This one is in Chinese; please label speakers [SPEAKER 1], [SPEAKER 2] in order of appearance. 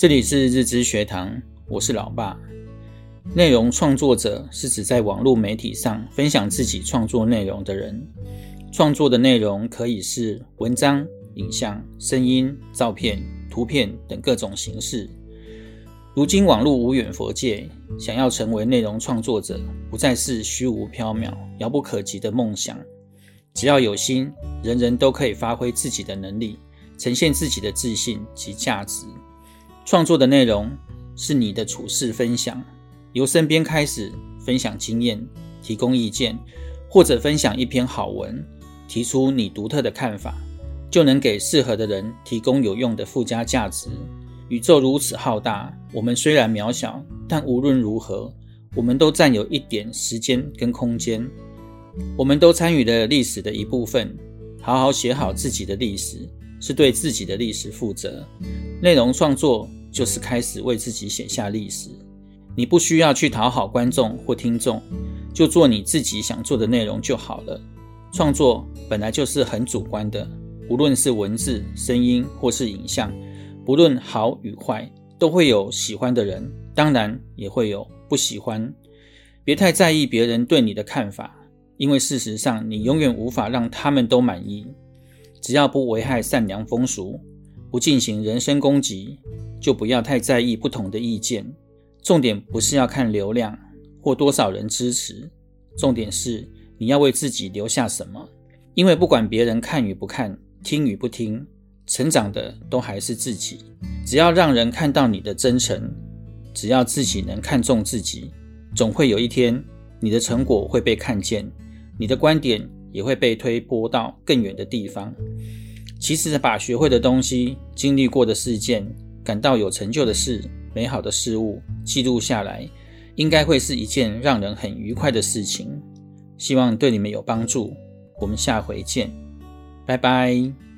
[SPEAKER 1] 这里是日知学堂，我是老爸。内容创作者是指在网络媒体上分享自己创作内容的人。创作的内容可以是文章、影像、声音、照片、图片等各种形式。如今网络无远佛界，想要成为内容创作者，不再是虚无缥缈、遥不可及的梦想。只要有心，人人都可以发挥自己的能力，呈现自己的自信及价值。创作的内容是你的处事分享，由身边开始分享经验，提供意见，或者分享一篇好文，提出你独特的看法，就能给适合的人提供有用的附加价值。宇宙如此浩大，我们虽然渺小，但无论如何，我们都占有一点时间跟空间。我们都参与了历史的一部分。好好写好自己的历史，是对自己的历史负责。内容创作就是开始为自己写下历史。你不需要去讨好观众或听众，就做你自己想做的内容就好了。创作本来就是很主观的，无论是文字、声音或是影像。不论好与坏，都会有喜欢的人，当然也会有不喜欢。别太在意别人对你的看法，因为事实上你永远无法让他们都满意。只要不危害善良风俗，不进行人身攻击，就不要太在意不同的意见。重点不是要看流量或多少人支持，重点是你要为自己留下什么。因为不管别人看与不看，听与不听。成长的都还是自己，只要让人看到你的真诚，只要自己能看重自己，总会有一天，你的成果会被看见，你的观点也会被推波到更远的地方。其实，把学会的东西、经历过的事件、感到有成就的事、美好的事物记录下来，应该会是一件让人很愉快的事情。希望对你们有帮助。我们下回见，拜拜。